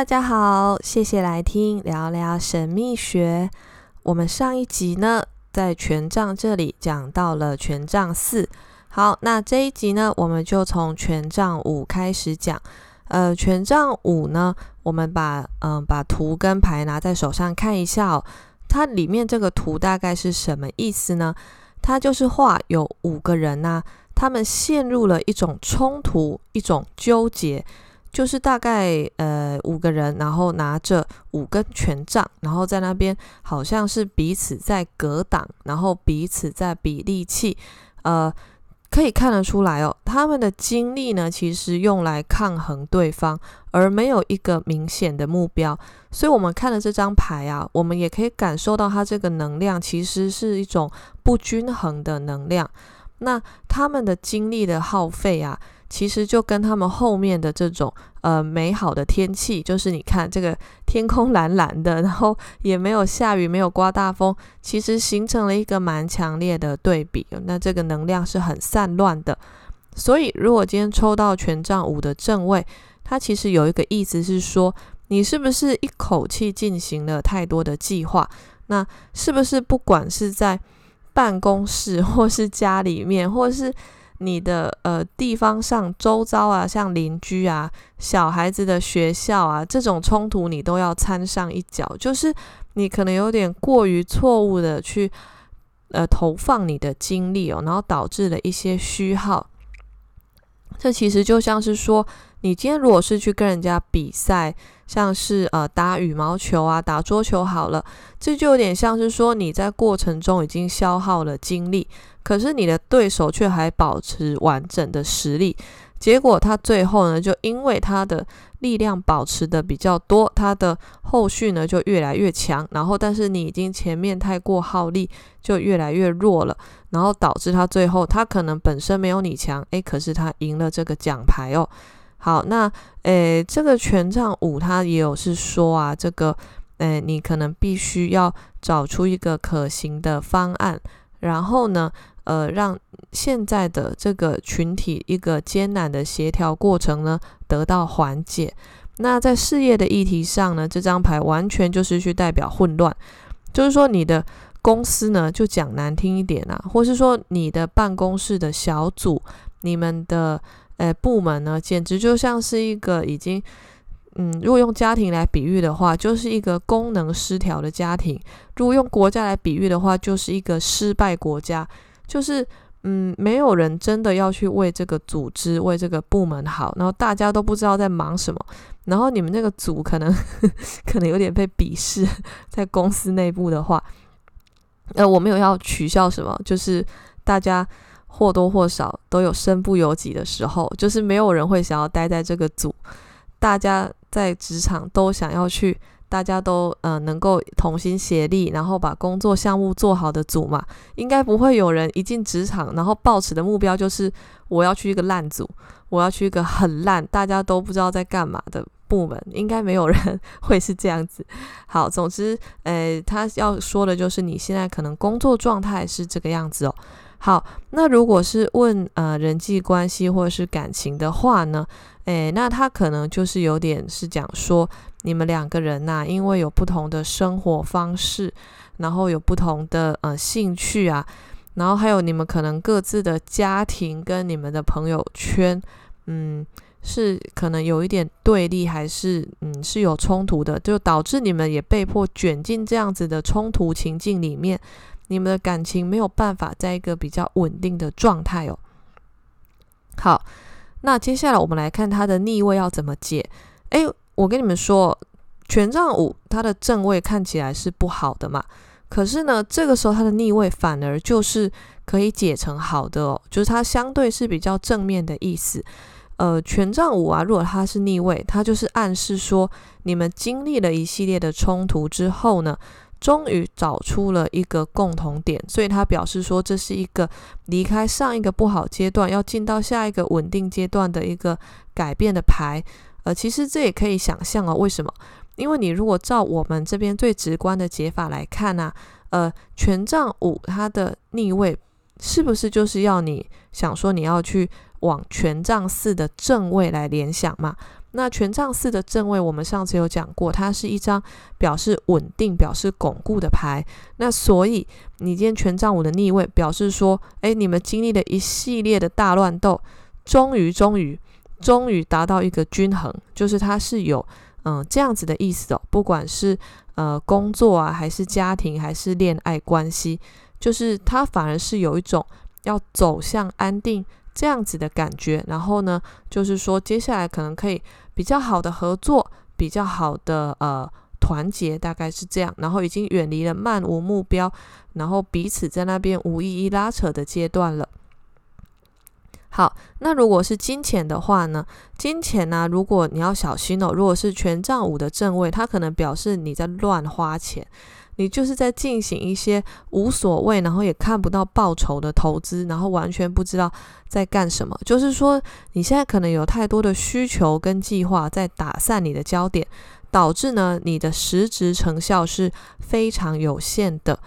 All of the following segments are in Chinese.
大家好，谢谢来听聊聊神秘学。我们上一集呢，在权杖这里讲到了权杖四。好，那这一集呢，我们就从权杖五开始讲。呃，权杖五呢，我们把嗯、把图跟牌拿在手上看一下哦。它里面这个图大概是什么意思呢？它就是画有五个人呐、他们陷入了一种冲突，一种纠结。就是大概呃五个人，然后拿着五根权杖，然后在那边好像是彼此在格挡，然后彼此在比力气，呃，可以看得出来哦，他们的精力呢，其实用来抗衡对方，而没有一个明显的目标。所以，我们看了这张牌啊，我们也可以感受到它这个能量其实是一种不均衡的能量。那他们的精力的耗费啊。其实就跟他们后面的这种呃美好的天气，就是你看这个天空蓝蓝的，然后也没有下雨，没有刮大风，其实形成了一个蛮强烈的对比。那这个能量是很散乱的。所以如果今天抽到权杖五的正位，它其实有一个意思是说，你是不是一口气进行了太多的计划？那是不是不管是在办公室，或是家里面，或是你的呃地方上周遭啊，像邻居啊、小孩子的学校啊，这种冲突你都要掺上一脚，就是你可能有点过于错误的去呃投放你的精力哦，然后导致了一些虚耗。这其实就像是说，你今天如果是去跟人家比赛，像是呃打羽毛球啊、打桌球好了，这就有点像是说你在过程中已经消耗了精力。可是你的对手却还保持完整的实力，结果他最后呢，就因为他的力量保持的比较多，他的后续呢就越来越强，然后但是你已经前面太过耗力，就越来越弱了，然后导致他最后他可能本身没有你强，诶，可是他赢了这个奖牌哦。好，那诶，这个权杖五他也有是说啊，这个诶，你可能必须要找出一个可行的方案，然后呢，呃，让现在的这个群体一个艰难的协调过程呢得到缓解。那在事业的议题上呢，这张牌完全就是去代表混乱，就是说你的公司呢，就讲难听一点啊，或是说你的办公室的小组，你们的呃部门呢，简直就像是一个已经。嗯，如果用家庭来比喻的话，就是一个功能失调的家庭；如果用国家来比喻的话，就是一个失败国家。就是嗯，没有人真的要去为这个组织、为这个部门好，然后大家都不知道在忙什么。然后你们那个组可能 可能有点被鄙视，在公司内部的话，呃，我没有要取笑什么，就是大家或多或少都有身不由己的时候，就是没有人会想要待在这个组，大家。在职场都想要去，大家都呃能够同心协力，然后把工作项目做好的组嘛，应该不会有人一进职场，然后抱持的目标就是我要去一个烂组，我要去一个很烂，大家都不知道在干嘛的部门，应该没有人 会是这样子。好，总之，呃，他要说的就是你现在可能工作状态是这个样子哦。好，那如果是问呃人际关系或者是感情的话呢？诶，那他可能就是有点是讲说，你们两个人呐、因为有不同的生活方式，然后有不同的呃兴趣啊，然后还有你们可能各自的家庭跟你们的朋友圈，嗯，是可能有一点对立，还是嗯是有冲突的，就导致你们也被迫卷进这样子的冲突情境里面。你们的感情没有办法在一个比较稳定的状态哦。好，那接下来我们来看它的逆位要怎么解。诶，我跟你们说，权杖五它的正位看起来是不好的嘛，可是呢，这个时候它的逆位反而就是可以解成好的哦，就是它相对是比较正面的意思。呃，权杖五啊，如果它是逆位，它就是暗示说你们经历了一系列的冲突之后呢，终于找出了一个共同点，所以他表示说，这是一个离开上一个不好阶段，要进到下一个稳定阶段的一个改变的牌。呃，其实这也可以想象哦，为什么？因为你如果照我们这边最直观的解法来看呢，呃，权杖五它的逆位是不是就是要你想说你要去往权杖四的正位来联想嘛？那权杖四的正位，我们上次有讲过，它是一张表示稳定、表示巩固的牌。那所以你今天权杖五的逆位，表示说，诶，你们经历了一系列的大乱斗，终于、终于、终于达到一个均衡，就是它是有嗯这样子的意思哦。不管是呃工作啊，还是家庭，还是恋爱关系，就是它反而是有一种要走向安定。这样子的感觉，然后呢，就是说接下来可能可以比较好的合作，比较好的呃团结，大概是这样。然后已经远离了漫无目标，然后彼此在那边无意义拉扯的阶段了。好，那如果是金钱的话呢？金钱呢、如果你要小心哦。如果是权杖五的正位，它可能表示你在乱花钱。你就是在进行一些无所谓，然后也看不到报酬的投资，然后完全不知道在干什么。就是说，你现在可能有太多的需求跟计划在打散你的焦点，导致呢你的实质成效是非常有限的。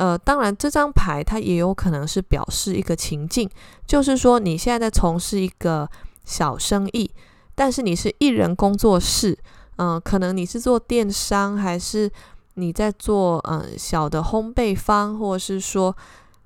呃，当然这张牌它也有可能是表示一个情境，就是说你现在在从事一个小生意，但是你是一人工作室，嗯、可能你是做电商还是？你在做嗯小的烘焙坊，或者是说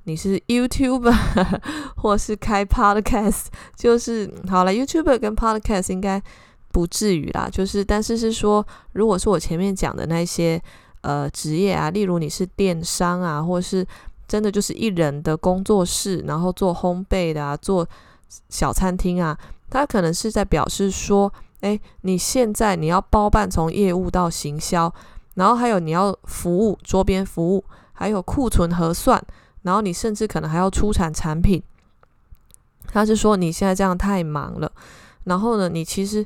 你是 YouTuber，或是开 Podcast，就是好了，YouTuber 跟 Podcast 应该不至于啦。就是但是是说，如果是我前面讲的那些呃职业啊，例如你是电商啊，或是真的就是一人的工作室，然后做烘焙的啊，做小餐厅啊，他可能是在表示说，诶，你现在你要包办从业务到行销。然后还有你要服务桌边服务，还有库存核算，然后你甚至可能还要出产产品。他是说你现在这样太忙了，然后呢，你其实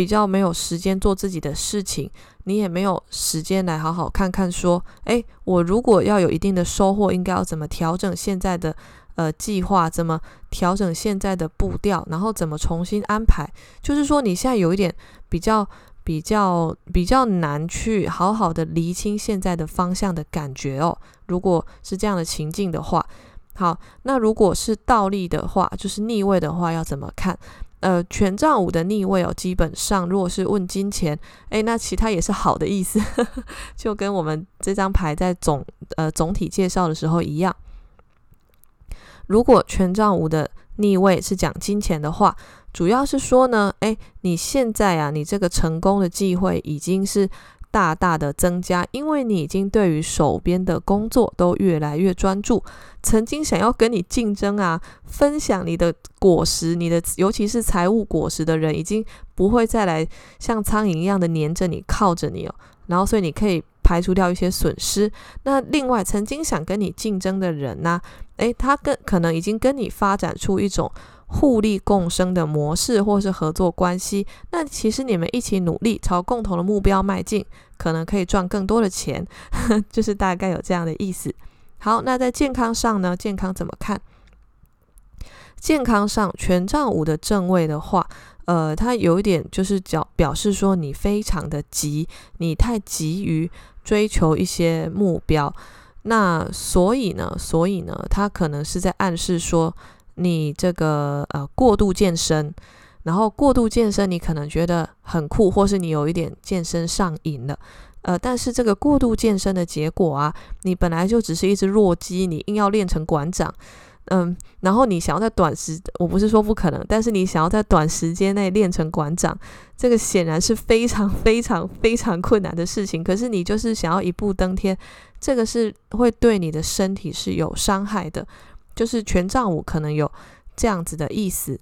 比较没有时间做自己的事情，你也没有时间来好好看看说，诶，我如果要有一定的收获，应该要怎么调整现在的呃计划，怎么调整现在的步调，然后怎么重新安排？就是说你现在有一点比较。比较比较难去好好的厘清现在的方向的感觉哦。如果是这样的情境的话，好，那如果是倒立的话，就是逆位的话，要怎么看？呃，权杖五的逆位哦，基本上如果是问金钱，诶，那其他也是好的意思，就跟我们这张牌在总呃总体介绍的时候一样。如果权杖五的逆位是讲金钱的话，主要是说呢，诶，你现在啊，你这个成功的机会已经是大大的增加，因为你已经对于手边的工作都越来越专注。曾经想要跟你竞争啊，分享你的果实，你的尤其是财务果实的人，已经不会再来像苍蝇一样的黏着你、靠着你哦。然后，所以你可以排除掉一些损失。那另外，曾经想跟你竞争的人呢，诶，他跟可能已经跟你发展出一种。互利共生的模式，或是合作关系，那其实你们一起努力，朝共同的目标迈进，可能可以赚更多的钱，就是大概有这样的意思。好，那在健康上呢？健康怎么看？健康上，权杖五的正位的话，呃，它有一点就是表表示说你非常的急，你太急于追求一些目标，那所以呢，所以呢，它可能是在暗示说。你这个呃过度健身，然后过度健身，你可能觉得很酷，或是你有一点健身上瘾了，呃，但是这个过度健身的结果啊，你本来就只是一只弱鸡，你硬要练成馆长，嗯，然后你想要在短时，我不是说不可能，但是你想要在短时间内练成馆长，这个显然是非常非常非常困难的事情。可是你就是想要一步登天，这个是会对你的身体是有伤害的。就是权杖五可能有这样子的意思，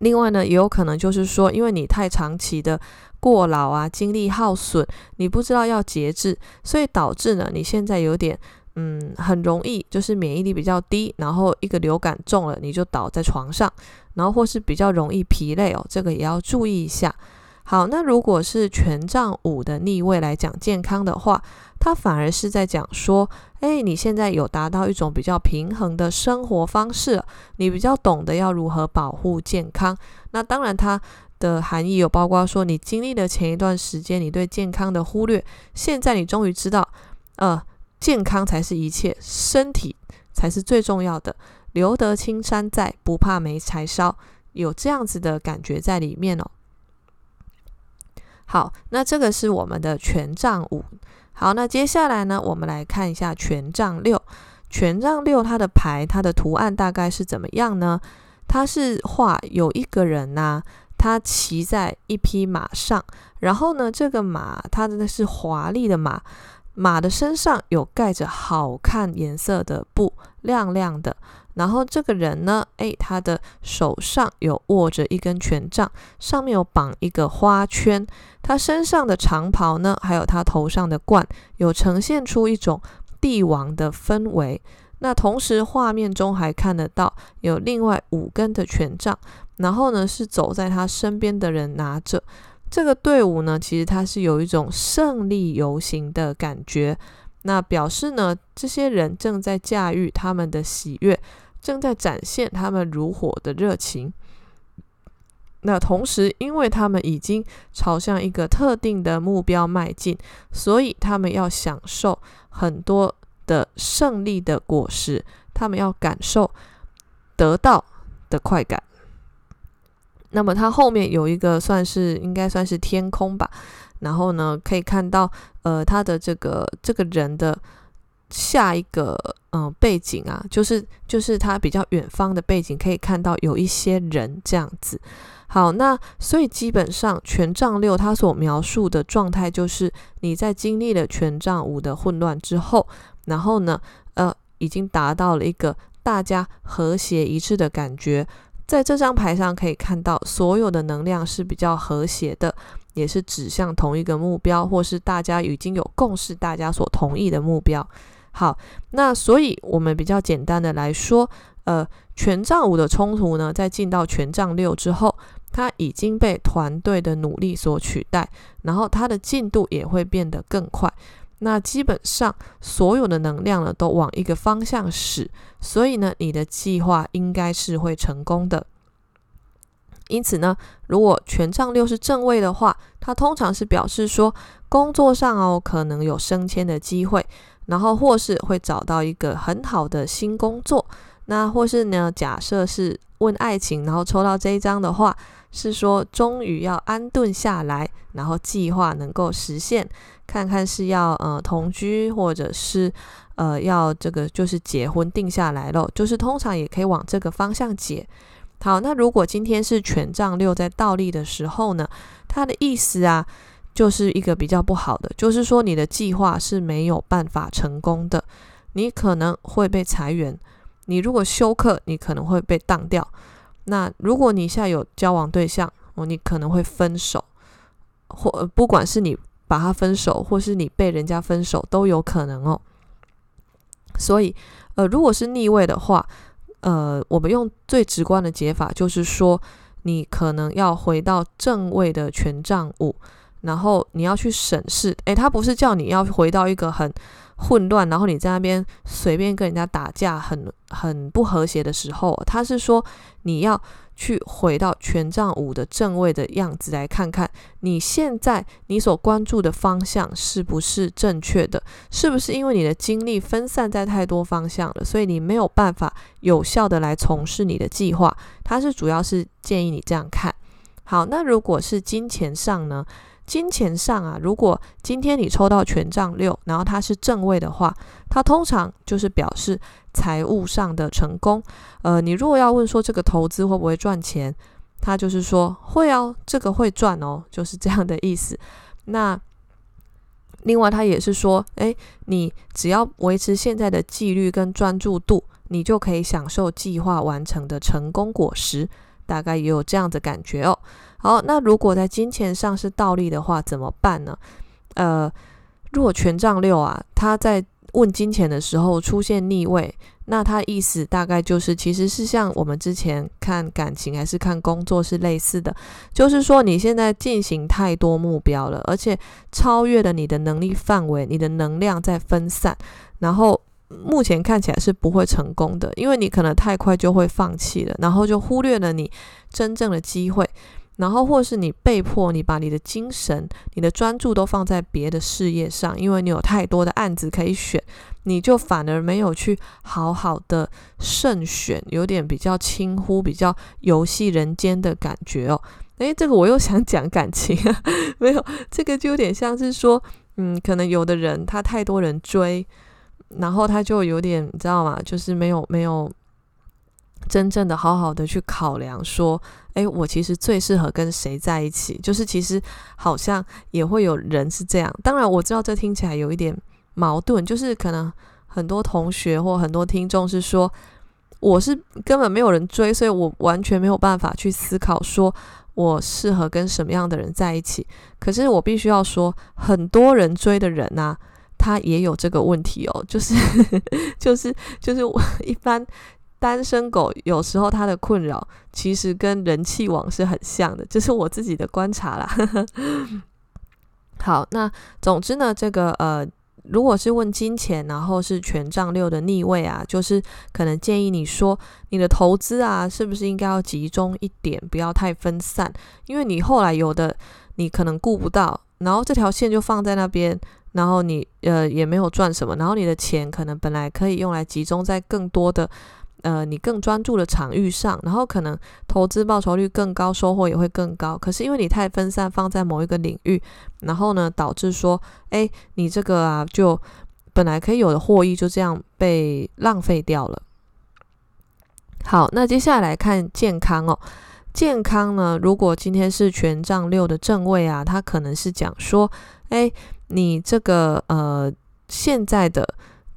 另外呢，也有可能就是说，因为你太长期的过劳啊，精力耗损，你不知道要节制，所以导致呢，你现在有点嗯，很容易就是免疫力比较低，然后一个流感中了你就倒在床上，然后或是比较容易疲累哦，这个也要注意一下。好，那如果是权杖五的逆位来讲健康的话，它反而是在讲说，诶，你现在有达到一种比较平衡的生活方式，你比较懂得要如何保护健康。那当然，它的含义有包括说，你经历了前一段时间你对健康的忽略，现在你终于知道，呃，健康才是一切，身体才是最重要的。留得青山在，不怕没柴烧，有这样子的感觉在里面哦。好，那这个是我们的权杖五。好，那接下来呢，我们来看一下权杖六。权杖六它的牌，它的图案大概是怎么样呢？它是画有一个人呐、他骑在一匹马上，然后呢，这个马它的是华丽的马，马的身上有盖着好看颜色的布，亮亮的。然后这个人呢，诶，他的手上有握着一根权杖，上面有绑一个花圈。他身上的长袍呢，还有他头上的冠，有呈现出一种帝王的氛围。那同时画面中还看得到有另外五根的权杖，然后呢是走在他身边的人拿着。这个队伍呢，其实他是有一种胜利游行的感觉。那表示呢，这些人正在驾驭他们的喜悦。正在展现他们如火的热情。那同时，因为他们已经朝向一个特定的目标迈进，所以他们要享受很多的胜利的果实。他们要感受得到的快感。那么，它后面有一个算是应该算是天空吧。然后呢，可以看到呃，他的这个这个人的。下一个嗯、背景啊，就是就是他比较远方的背景，可以看到有一些人这样子。好，那所以基本上权杖六他所描述的状态，就是你在经历了权杖五的混乱之后，然后呢，呃，已经达到了一个大家和谐一致的感觉。在这张牌上可以看到，所有的能量是比较和谐的，也是指向同一个目标，或是大家已经有共识，大家所同意的目标。好，那所以我们比较简单的来说，呃，权杖五的冲突呢，在进到权杖六之后，它已经被团队的努力所取代，然后它的进度也会变得更快。那基本上所有的能量呢，都往一个方向使，所以呢，你的计划应该是会成功的。因此呢，如果权杖六是正位的话，它通常是表示说，工作上哦，可能有升迁的机会。然后或是会找到一个很好的新工作，那或是呢，假设是问爱情，然后抽到这一张的话，是说终于要安顿下来，然后计划能够实现，看看是要呃同居，或者是呃要这个就是结婚定下来了，就是通常也可以往这个方向解。好，那如果今天是权杖六在倒立的时候呢，它的意思啊。就是一个比较不好的，就是说你的计划是没有办法成功的，你可能会被裁员，你如果休克，你可能会被当掉。那如果你现在有交往对象，哦，你可能会分手，或不管是你把他分手，或是你被人家分手，都有可能哦。所以，呃，如果是逆位的话，呃，我们用最直观的解法，就是说你可能要回到正位的权杖五。然后你要去审视，诶，他不是叫你要回到一个很混乱，然后你在那边随便跟人家打架，很很不和谐的时候，他是说你要去回到权杖五的正位的样子，来看看你现在你所关注的方向是不是正确的，是不是因为你的精力分散在太多方向了，所以你没有办法有效的来从事你的计划。他是主要是建议你这样看。好，那如果是金钱上呢？金钱上啊，如果今天你抽到权杖六，然后它是正位的话，它通常就是表示财务上的成功。呃，你如果要问说这个投资会不会赚钱，它就是说会哦，这个会赚哦，就是这样的意思。那另外它也是说，诶，你只要维持现在的纪律跟专注度，你就可以享受计划完成的成功果实。大概也有这样的感觉哦。好，那如果在金钱上是倒立的话，怎么办呢？呃，如果权杖六啊，他在问金钱的时候出现逆位，那他意思大概就是，其实是像我们之前看感情还是看工作是类似的，就是说你现在进行太多目标了，而且超越了你的能力范围，你的能量在分散，然后目前看起来是不会成功的，因为你可能太快就会放弃了，然后就忽略了你真正的机会。然后，或是你被迫，你把你的精神、你的专注都放在别的事业上，因为你有太多的案子可以选，你就反而没有去好好的慎选，有点比较轻忽、比较游戏人间的感觉哦。诶，这个我又想讲感情，没有，这个就有点像是说，嗯，可能有的人他太多人追，然后他就有点，你知道吗？就是没有没有真正的好好的去考量说，诶，我其实最适合跟谁在一起？就是其实好像也会有人是这样。当然我知道这听起来有一点矛盾，就是可能很多同学或很多听众是说。我是根本没有人追，所以我完全没有办法去思考说我适合跟什么样的人在一起。可是我必须要说，很多人追的人呐，他也有这个问题哦，就是就是就是我一般单身狗有时候他的困扰其实跟人气王是很像的，这是我自己的观察啦。好，那总之呢，这个呃。如果是问金钱，然后是权杖六的逆位啊，就是可能建议你说，你的投资啊，是不是应该要集中一点，不要太分散，因为你后来有的你可能顾不到，然后这条线就放在那边，然后你呃也没有赚什么，然后你的钱可能本来可以用来集中在更多的。呃，你更专注的场域上，然后可能投资报酬率更高，收获也会更高。可是因为你太分散，放在某一个领域，然后呢，导致说，哎，你这个啊，就本来可以有的获益就这样被浪费掉了。好，那接下来看健康哦。健康呢，如果今天是权杖六的正位啊，它可能是讲说，哎，你这个呃现在的。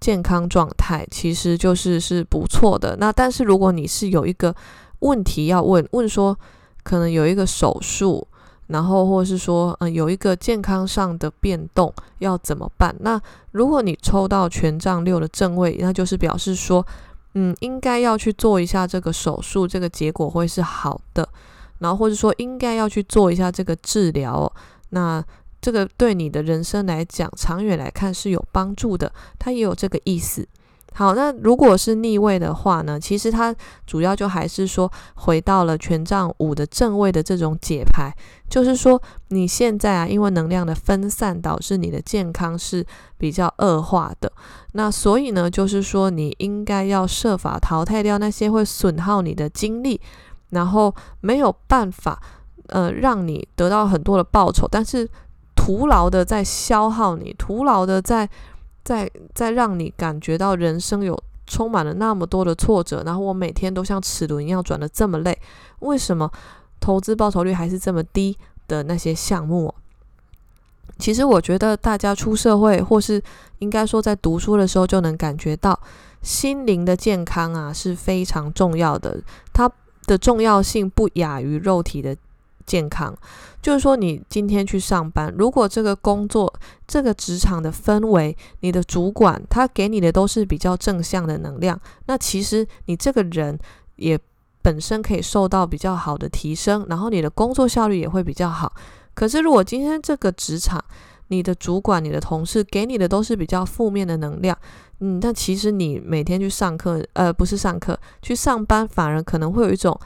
健康状态其实就是是不错的。那但是如果你是有一个问题要问，问说可能有一个手术，然后或是说嗯有一个健康上的变动要怎么办？那如果你抽到权杖六的正位，那就是表示说嗯应该要去做一下这个手术，这个结果会是好的。然后或者说应该要去做一下这个治疗，那。这个对你的人生来讲，长远来看是有帮助的，它也有这个意思。好，那如果是逆位的话呢？其实它主要就还是说回到了权杖五的正位的这种解牌，就是说你现在啊，因为能量的分散，导致你的健康是比较恶化的。那所以呢，就是说你应该要设法淘汰掉那些会损耗你的精力，然后没有办法呃让你得到很多的报酬，但是。徒劳的在消耗你，徒劳的在在在让你感觉到人生有充满了那么多的挫折，然后我每天都像齿轮一样转的这么累，为什么投资报酬率还是这么低的那些项目？其实我觉得大家出社会，或是应该说在读书的时候，就能感觉到心灵的健康啊是非常重要的，它的重要性不亚于肉体的。健康，就是说，你今天去上班，如果这个工作、这个职场的氛围，你的主管他给你的都是比较正向的能量，那其实你这个人也本身可以受到比较好的提升，然后你的工作效率也会比较好。可是，如果今天这个职场，你的主管、你的同事给你的都是比较负面的能量，嗯，那其实你每天去上课，呃，不是上课，去上班，反而可能会有一种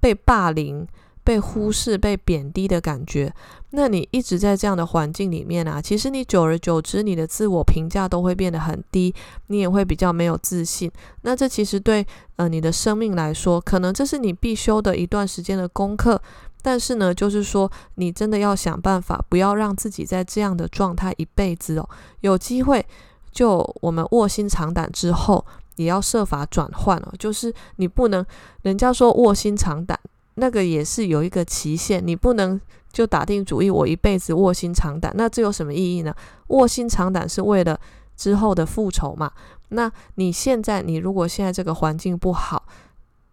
被霸凌。被忽视、被贬低的感觉，那你一直在这样的环境里面啊，其实你久而久之，你的自我评价都会变得很低，你也会比较没有自信。那这其实对呃你的生命来说，可能这是你必修的一段时间的功课。但是呢，就是说你真的要想办法，不要让自己在这样的状态一辈子哦。有机会，就我们卧薪尝胆之后，也要设法转换哦。就是你不能，人家说卧薪尝胆。那个也是有一个期限，你不能就打定主意，我一辈子卧薪尝胆，那这有什么意义呢？卧薪尝胆是为了之后的复仇嘛。那你现在，你如果现在这个环境不好，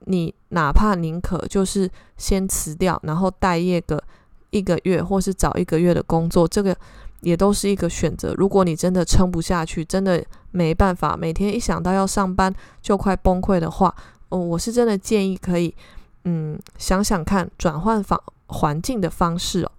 你哪怕宁可就是先辞掉，然后待业个一个月，或是找一个月的工作，这个也都是一个选择。如果你真的撑不下去，真的没办法，每天一想到要上班就快崩溃的话，哦，我是真的建议可以。嗯，想想看，转换房环境的方式哦。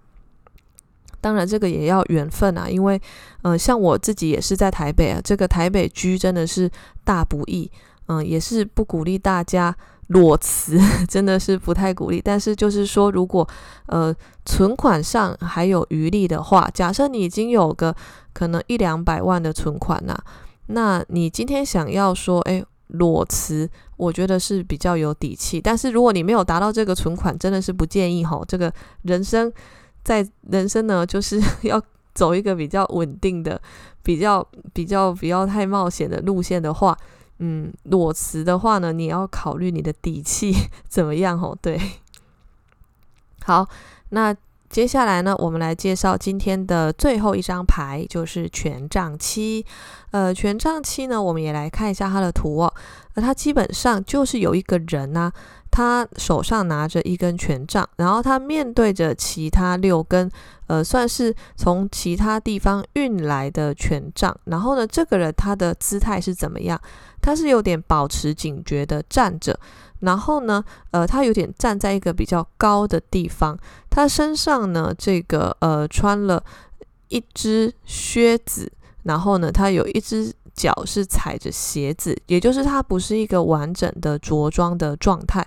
当然，这个也要缘分啊，因为，呃，像我自己也是在台北啊，这个台北居真的是大不易。嗯、也是不鼓励大家裸辞，真的是不太鼓励。但是就是说，如果呃存款上还有余力的话，假设你已经有个可能一两百万的存款呐、那你今天想要说，哎。裸辞，我觉得是比较有底气。但是如果你没有达到这个存款，真的是不建议吼。这个人生在人生呢，就是 要走一个比较稳定的、比较比较不要太冒险的路线的话，嗯，裸辞的话呢，你要考虑你的底气 怎么样吼。对，好，那。接下来呢，我们来介绍今天的最后一张牌，就是权杖七。呃，权杖七呢，我们也来看一下它的图哦。那它基本上就是有一个人呢、他手上拿着一根权杖，然后他面对着其他六根，呃，算是从其他地方运来的权杖。然后呢，这个人他的姿态是怎么样？他是有点保持警觉的站着。然后呢，呃，他有点站在一个比较高的地方，他身上呢，这个呃穿了一只靴子，然后呢，他有一只脚是踩着鞋子，也就是它不是一个完整的着装的状态。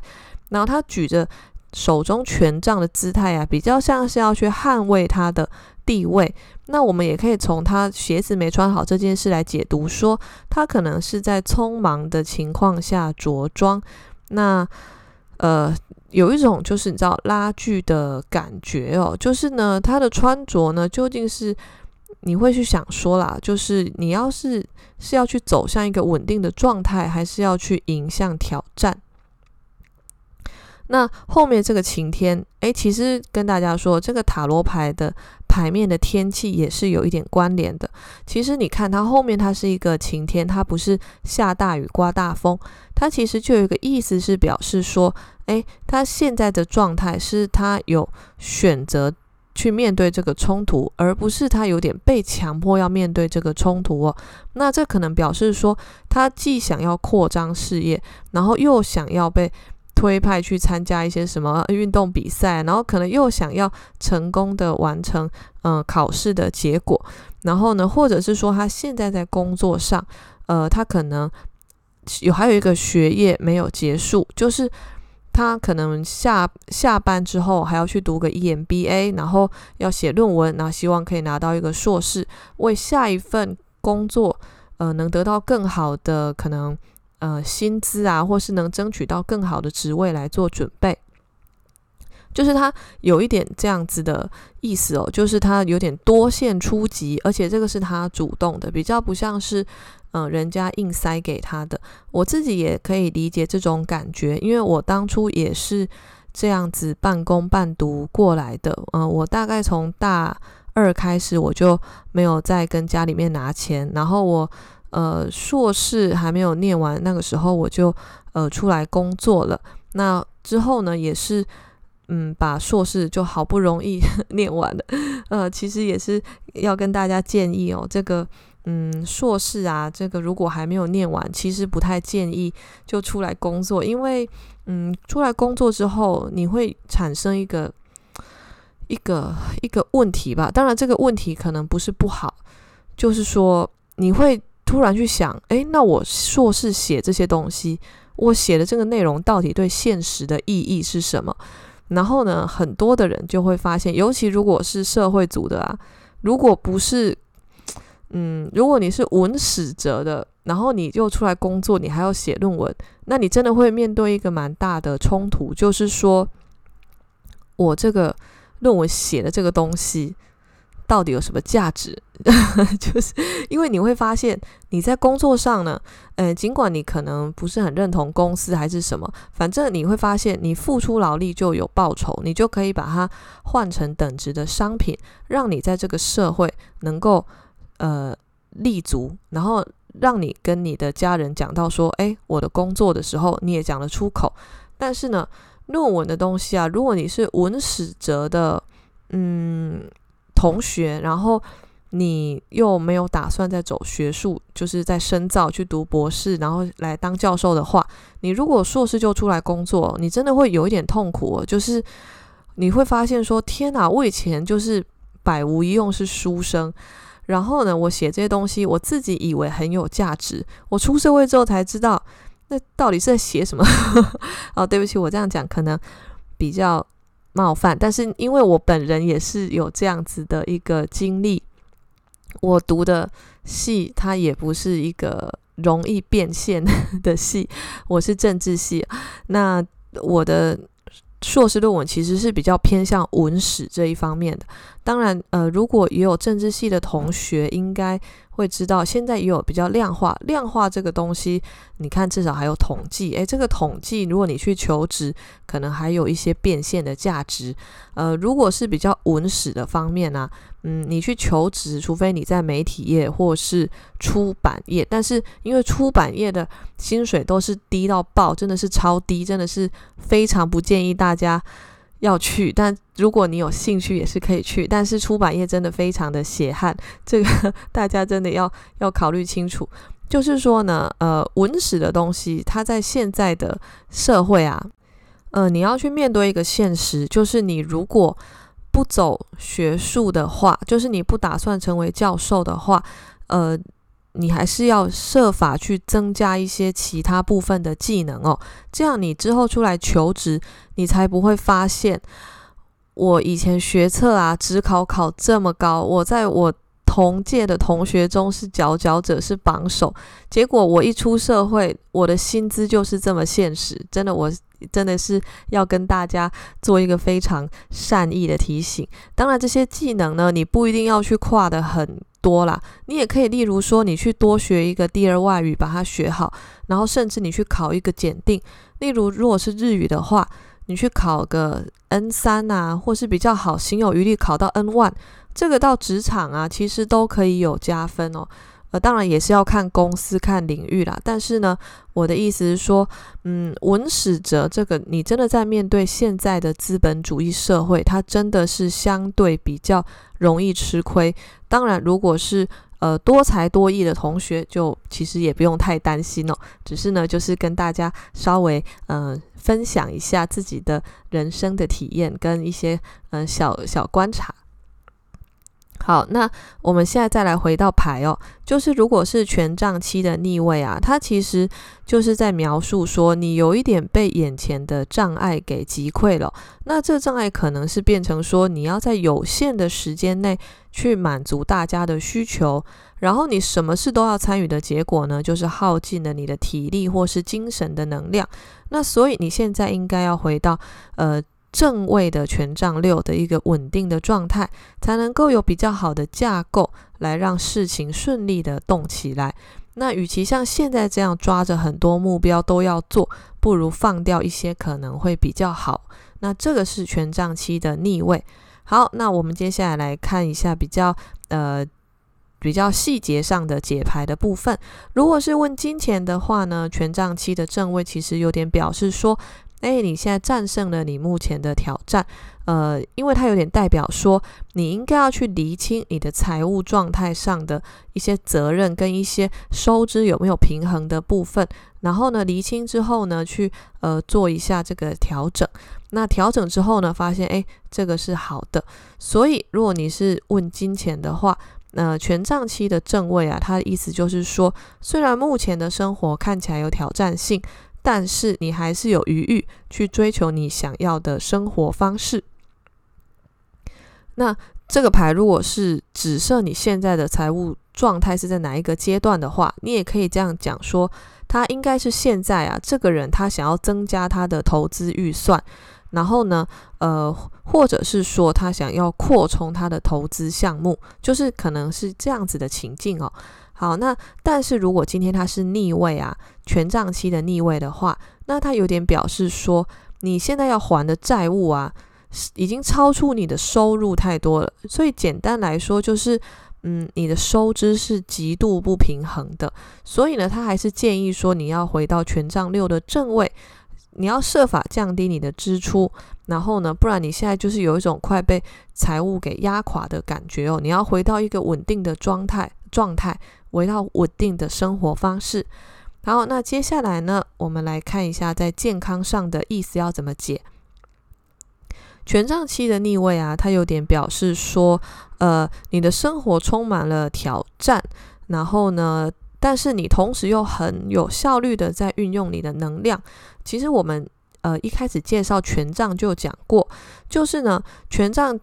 然后他举着手中权杖的姿态啊，比较像是要去捍卫他的地位。那我们也可以从他鞋子没穿好这件事来解读，说他可能是在匆忙的情况下着装。那，呃，有一种就是你知道拉锯的感觉哦，就是呢，他的穿着呢，究竟是你会去想说啦，就是你要是是要去走向一个稳定的状态，还是要去迎向挑战？那后面这个晴天，诶，其实跟大家说，这个塔罗牌的牌面的天气也是有一点关联的。其实你看它后面，它是一个晴天，它不是下大雨、刮大风，它其实就有一个意思是表示说，诶，他现在的状态是他有选择去面对这个冲突，而不是他有点被强迫要面对这个冲突哦。那这可能表示说，他既想要扩张事业，然后又想要被。推派去参加一些什么运动比赛，然后可能又想要成功的完成嗯、考试的结果，然后呢，或者是说他现在在工作上，呃，他可能有还有一个学业没有结束，就是他可能下下班之后还要去读个 EMBA，然后要写论文，然后希望可以拿到一个硕士，为下一份工作呃能得到更好的可能。呃，薪资啊，或是能争取到更好的职位来做准备，就是他有一点这样子的意思哦，就是他有点多线出击，而且这个是他主动的，比较不像是嗯、人家硬塞给他的。我自己也可以理解这种感觉，因为我当初也是这样子半工半读过来的。嗯、我大概从大二开始，我就没有再跟家里面拿钱，然后我。呃，硕士还没有念完，那个时候我就呃出来工作了。那之后呢，也是嗯把硕士就好不容易 念完了。呃，其实也是要跟大家建议哦，这个嗯硕士啊，这个如果还没有念完，其实不太建议就出来工作，因为嗯出来工作之后，你会产生一个一个一个问题吧。当然，这个问题可能不是不好，就是说你会。突然去想，诶，那我硕士写这些东西，我写的这个内容到底对现实的意义是什么？然后呢，很多的人就会发现，尤其如果是社会组的啊，如果不是，嗯，如果你是文史哲的，然后你就出来工作，你还要写论文，那你真的会面对一个蛮大的冲突，就是说我这个论文写的这个东西。到底有什么价值？就是因为你会发现你在工作上呢，呃，尽管你可能不是很认同公司还是什么，反正你会发现你付出劳力就有报酬，你就可以把它换成等值的商品，让你在这个社会能够呃立足，然后让你跟你的家人讲到说，诶，我的工作的时候你也讲得出口。但是呢，论文的东西啊，如果你是文史哲的，嗯。同学，然后你又没有打算再走学术，就是在深造去读博士，然后来当教授的话，你如果硕士就出来工作，你真的会有一点痛苦。就是你会发现说，天哪，我以前就是百无一用是书生，然后呢，我写这些东西，我自己以为很有价值，我出社会之后才知道，那到底是在写什么？哦，对不起，我这样讲可能比较。冒犯，但是因为我本人也是有这样子的一个经历，我读的戏它也不是一个容易变现 的戏，我是政治系，那我的。硕士论文其实是比较偏向文史这一方面的。当然，呃，如果也有政治系的同学，应该会知道，现在也有比较量化。量化这个东西，你看至少还有统计。诶，这个统计，如果你去求职，可能还有一些变现的价值。呃，如果是比较文史的方面呢、嗯，你去求职，除非你在媒体业或是出版业，但是因为出版业的薪水都是低到爆，真的是超低，真的是非常不建议大家。要去，但如果你有兴趣也是可以去，但是出版业真的非常的血汗，这个 大家真的要要考虑清楚。就是说呢，呃，文史的东西，它在现在的社会啊，呃，你要去面对一个现实，就是你如果不走学术的话，就是你不打算成为教授的话，呃。你还是要设法去增加一些其他部分的技能哦，这样你之后出来求职，你才不会发现我以前学测啊，指考考这么高，我在我同届的同学中是佼佼者，是榜首。结果我一出社会，我的薪资就是这么现实。真的，我真的是要跟大家做一个非常善意的提醒。当然，这些技能呢，你不一定要去跨得很。多啦，你也可以，例如说，你去多学一个第二外语，把它学好，然后甚至你去考一个检定。例如，如果是日语的话，你去考个 N 三啊，或是比较好，行有余力考到 N 万这个到职场啊，其实都可以有加分哦。呃，当然也是要看公司、看领域啦。但是呢，我的意思是说，嗯，文史哲这个，你真的在面对现在的资本主义社会，它真的是相对比较容易吃亏。当然，如果是呃多才多艺的同学，就其实也不用太担心哦。只是呢，就是跟大家稍微呃分享一下自己的人生的体验跟一些嗯、小小观察。好，那我们现在再来回到牌哦，就是如果是权杖七的逆位啊，它其实就是在描述说你有一点被眼前的障碍给击溃了。那这障碍可能是变成说你要在有限的时间内去满足大家的需求，然后你什么事都要参与的结果呢，就是耗尽了你的体力或是精神的能量。那所以你现在应该要回到呃。正位的权杖六的一个稳定的状态，才能够有比较好的架构来让事情顺利的动起来。那与其像现在这样抓着很多目标都要做，不如放掉一些可能会比较好。那这个是权杖七的逆位。好，那我们接下来来看一下比较呃比较细节上的解牌的部分。如果是问金钱的话呢，权杖七的正位其实有点表示说。哎，你现在战胜了你目前的挑战，呃，因为它有点代表说，你应该要去厘清你的财务状态上的一些责任跟一些收支有没有平衡的部分，然后呢，厘清之后呢，去呃做一下这个调整。那调整之后呢，发现哎，这个是好的。所以，如果你是问金钱的话，那、呃、权杖七的正位啊，它的意思就是说，虽然目前的生活看起来有挑战性。但是你还是有余裕去追求你想要的生活方式。那这个牌如果是指涉你现在的财务状态是在哪一个阶段的话，你也可以这样讲说，他应该是现在啊，这个人他想要增加他的投资预算，然后呢，呃，或者是说他想要扩充他的投资项目，就是可能是这样子的情境哦。好，那但是如果今天它是逆位啊，权杖七的逆位的话，那它有点表示说，你现在要还的债务啊，已经超出你的收入太多了。所以简单来说，就是嗯，你的收支是极度不平衡的。所以呢，他还是建议说，你要回到权杖六的正位，你要设法降低你的支出。然后呢，不然你现在就是有一种快被财务给压垮的感觉哦。你要回到一个稳定的状态，状态。围绕稳定的生活方式。好，那接下来呢，我们来看一下在健康上的意思要怎么解。权杖七的逆位啊，它有点表示说，呃，你的生活充满了挑战，然后呢，但是你同时又很有效率的在运用你的能量。其实我们呃一开始介绍权杖就讲过，就是呢，权杖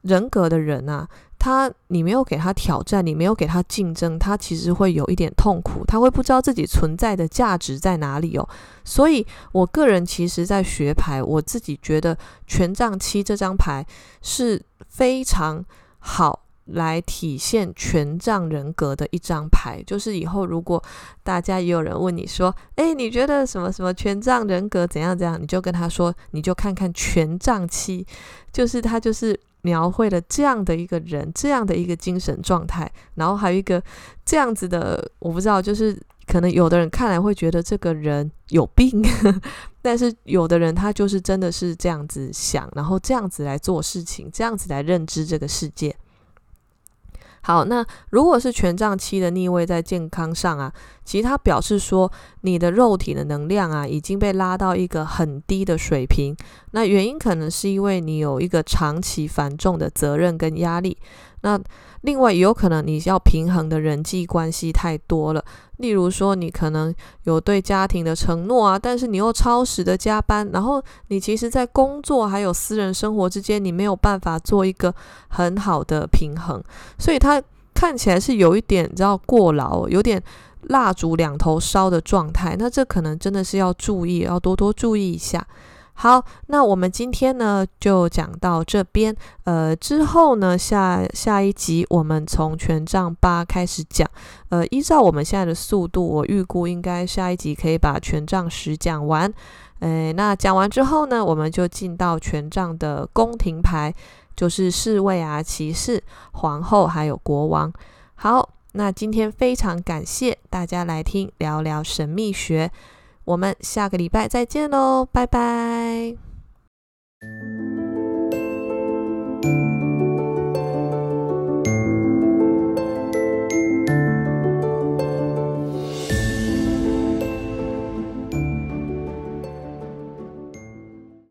人格的人啊。他你没有给他挑战，你没有给他竞争，他其实会有一点痛苦，他会不知道自己存在的价值在哪里哦。所以，我个人其实在学牌，我自己觉得权杖七这张牌是非常好。来体现权杖人格的一张牌，就是以后如果大家也有人问你说，诶，你觉得什么什么权杖人格怎样怎样，你就跟他说，你就看看权杖七，就是他就是描绘了这样的一个人，这样的一个精神状态，然后还有一个这样子的，我不知道，就是可能有的人看来会觉得这个人有病，但是有的人他就是真的是这样子想，然后这样子来做事情，这样子来认知这个世界。好，那如果是权杖七的逆位在健康上啊，其实它表示说你的肉体的能量啊已经被拉到一个很低的水平。那原因可能是因为你有一个长期繁重的责任跟压力。那另外也有可能你要平衡的人际关系太多了，例如说你可能有对家庭的承诺啊，但是你又超时的加班，然后你其实在工作还有私人生活之间，你没有办法做一个很好的平衡，所以它看起来是有一点你知道过劳，有点蜡烛两头烧的状态。那这可能真的是要注意，要多多注意一下。好，那我们今天呢就讲到这边。呃，之后呢下下一集我们从权杖八开始讲。呃，依照我们现在的速度，我预估应该下一集可以把权杖十讲完。呃，那讲完之后呢，我们就进到权杖的宫廷牌，就是侍卫啊、骑士、皇后还有国王。好，那今天非常感谢大家来听聊聊神秘学。我们下个礼拜再见喽，拜拜。